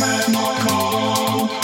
Memory.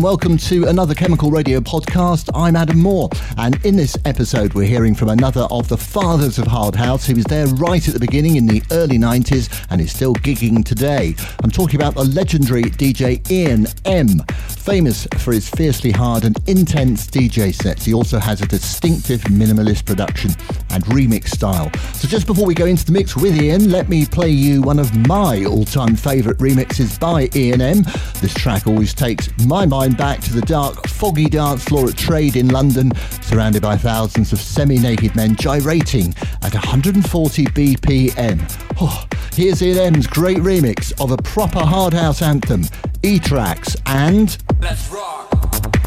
And welcome to another Chemical Radio podcast. I'm Adam Moore, and in this episode, we're hearing from another of the fathers of Hard House. He was there right at the beginning in the early 90s and is still gigging today. I'm talking about the legendary DJ Ian M. Famous for his fiercely hard and intense DJ sets, he also has a distinctive minimalist production and remix style. So just before we go into the mix with Ian, let me play you one of my all-time favourite remixes by Ian M. This track always takes my mind back to the dark, foggy dance floor at Trade in London, surrounded by thousands of semi-naked men gyrating at 140 BPM. Oh, here's Ian M's great remix of a proper hard house anthem, E-Trax and... Let's rock!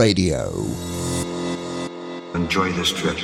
Radio. Enjoy this trip.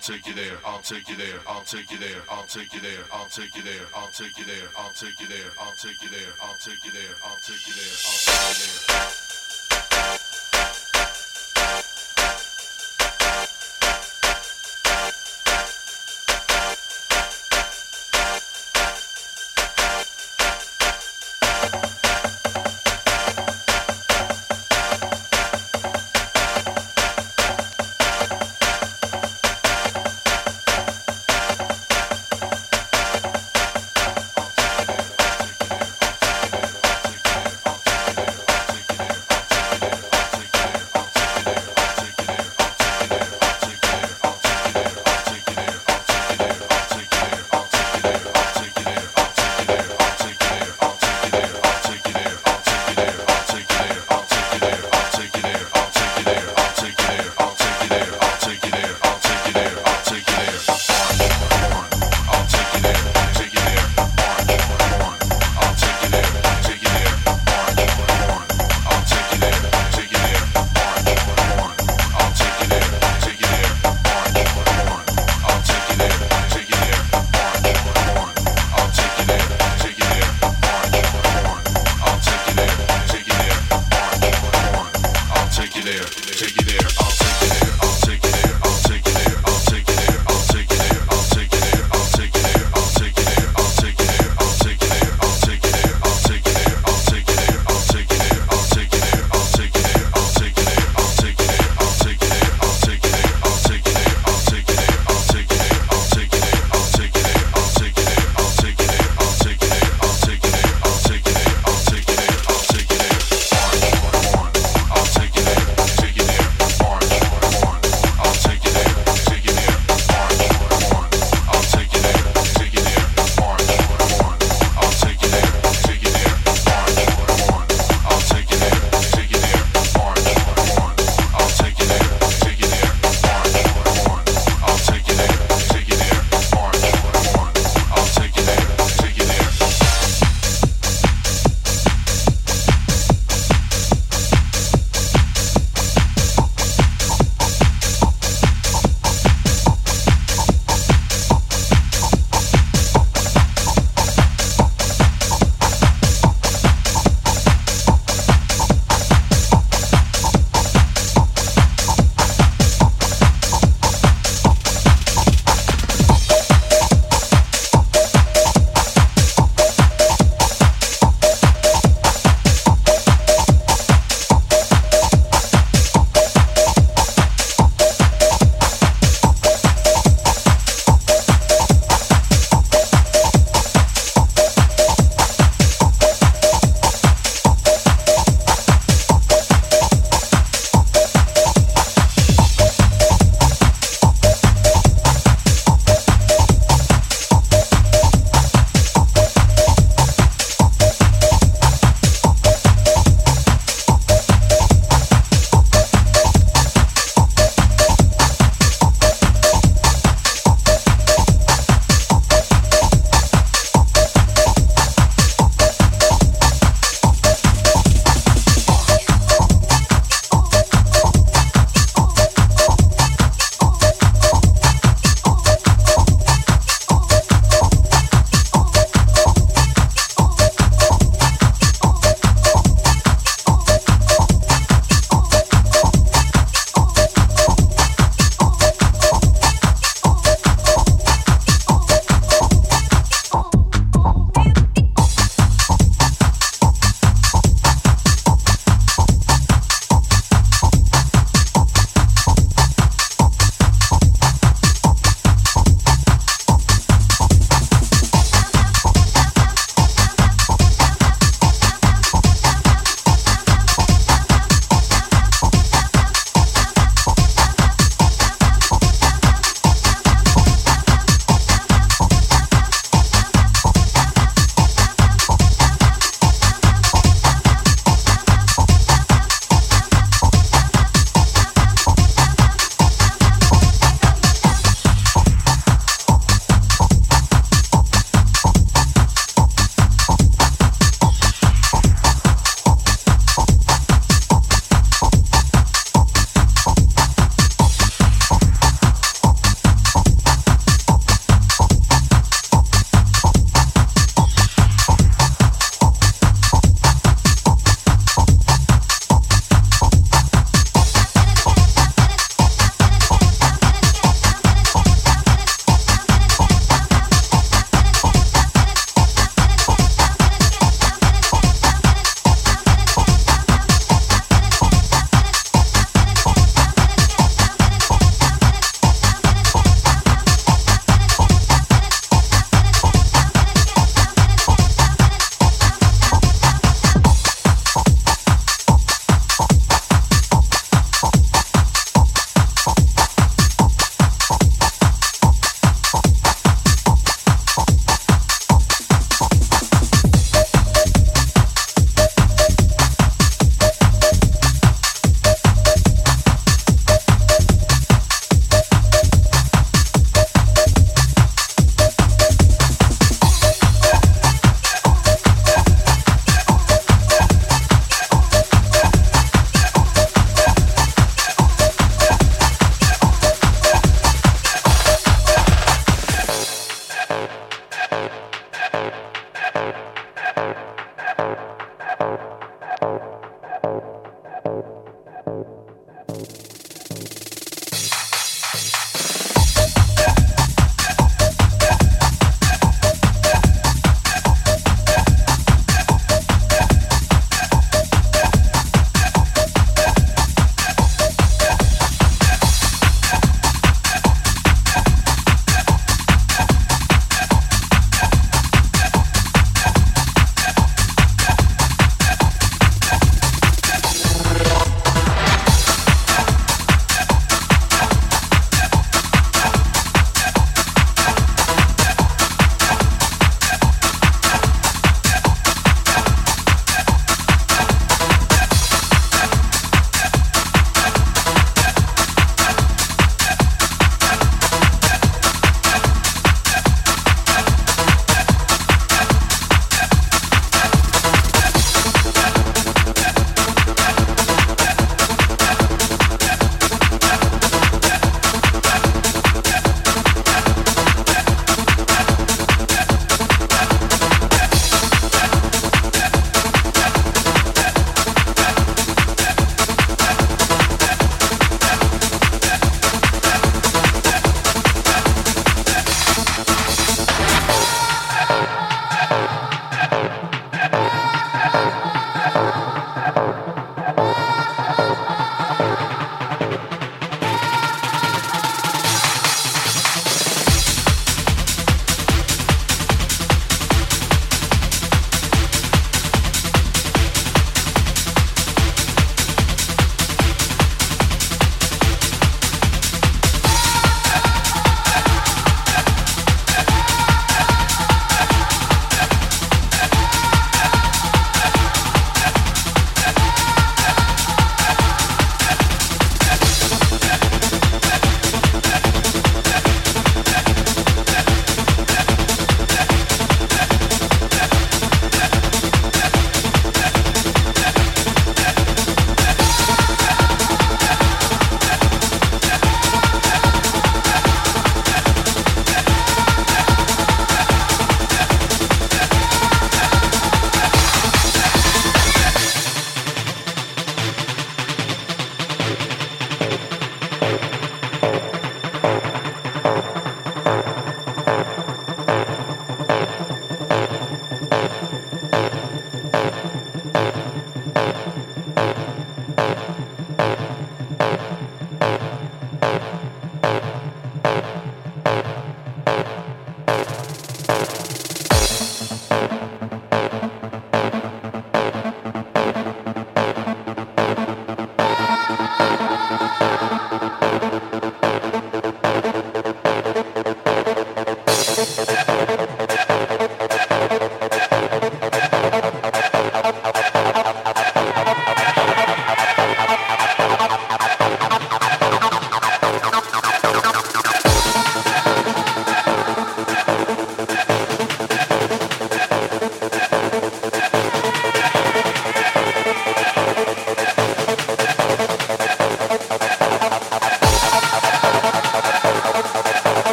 I'll take you there, I'll take you there, I'll take you there, I'll take you there, I'll take you there, I'll take you there, I'll take you there, I'll take you there, I'll take you there, I'll take you there, I'll take you there.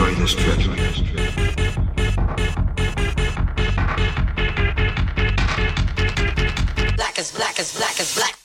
Enjoy this trip. Black as black as black as black.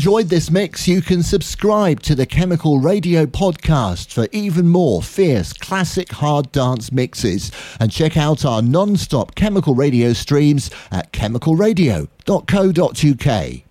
Enjoyed this mix, you can subscribe to the Chemical Radio podcast for even more fierce classic hard dance mixes and check out our non-stop Chemical Radio streams at chemicalradio.co.uk.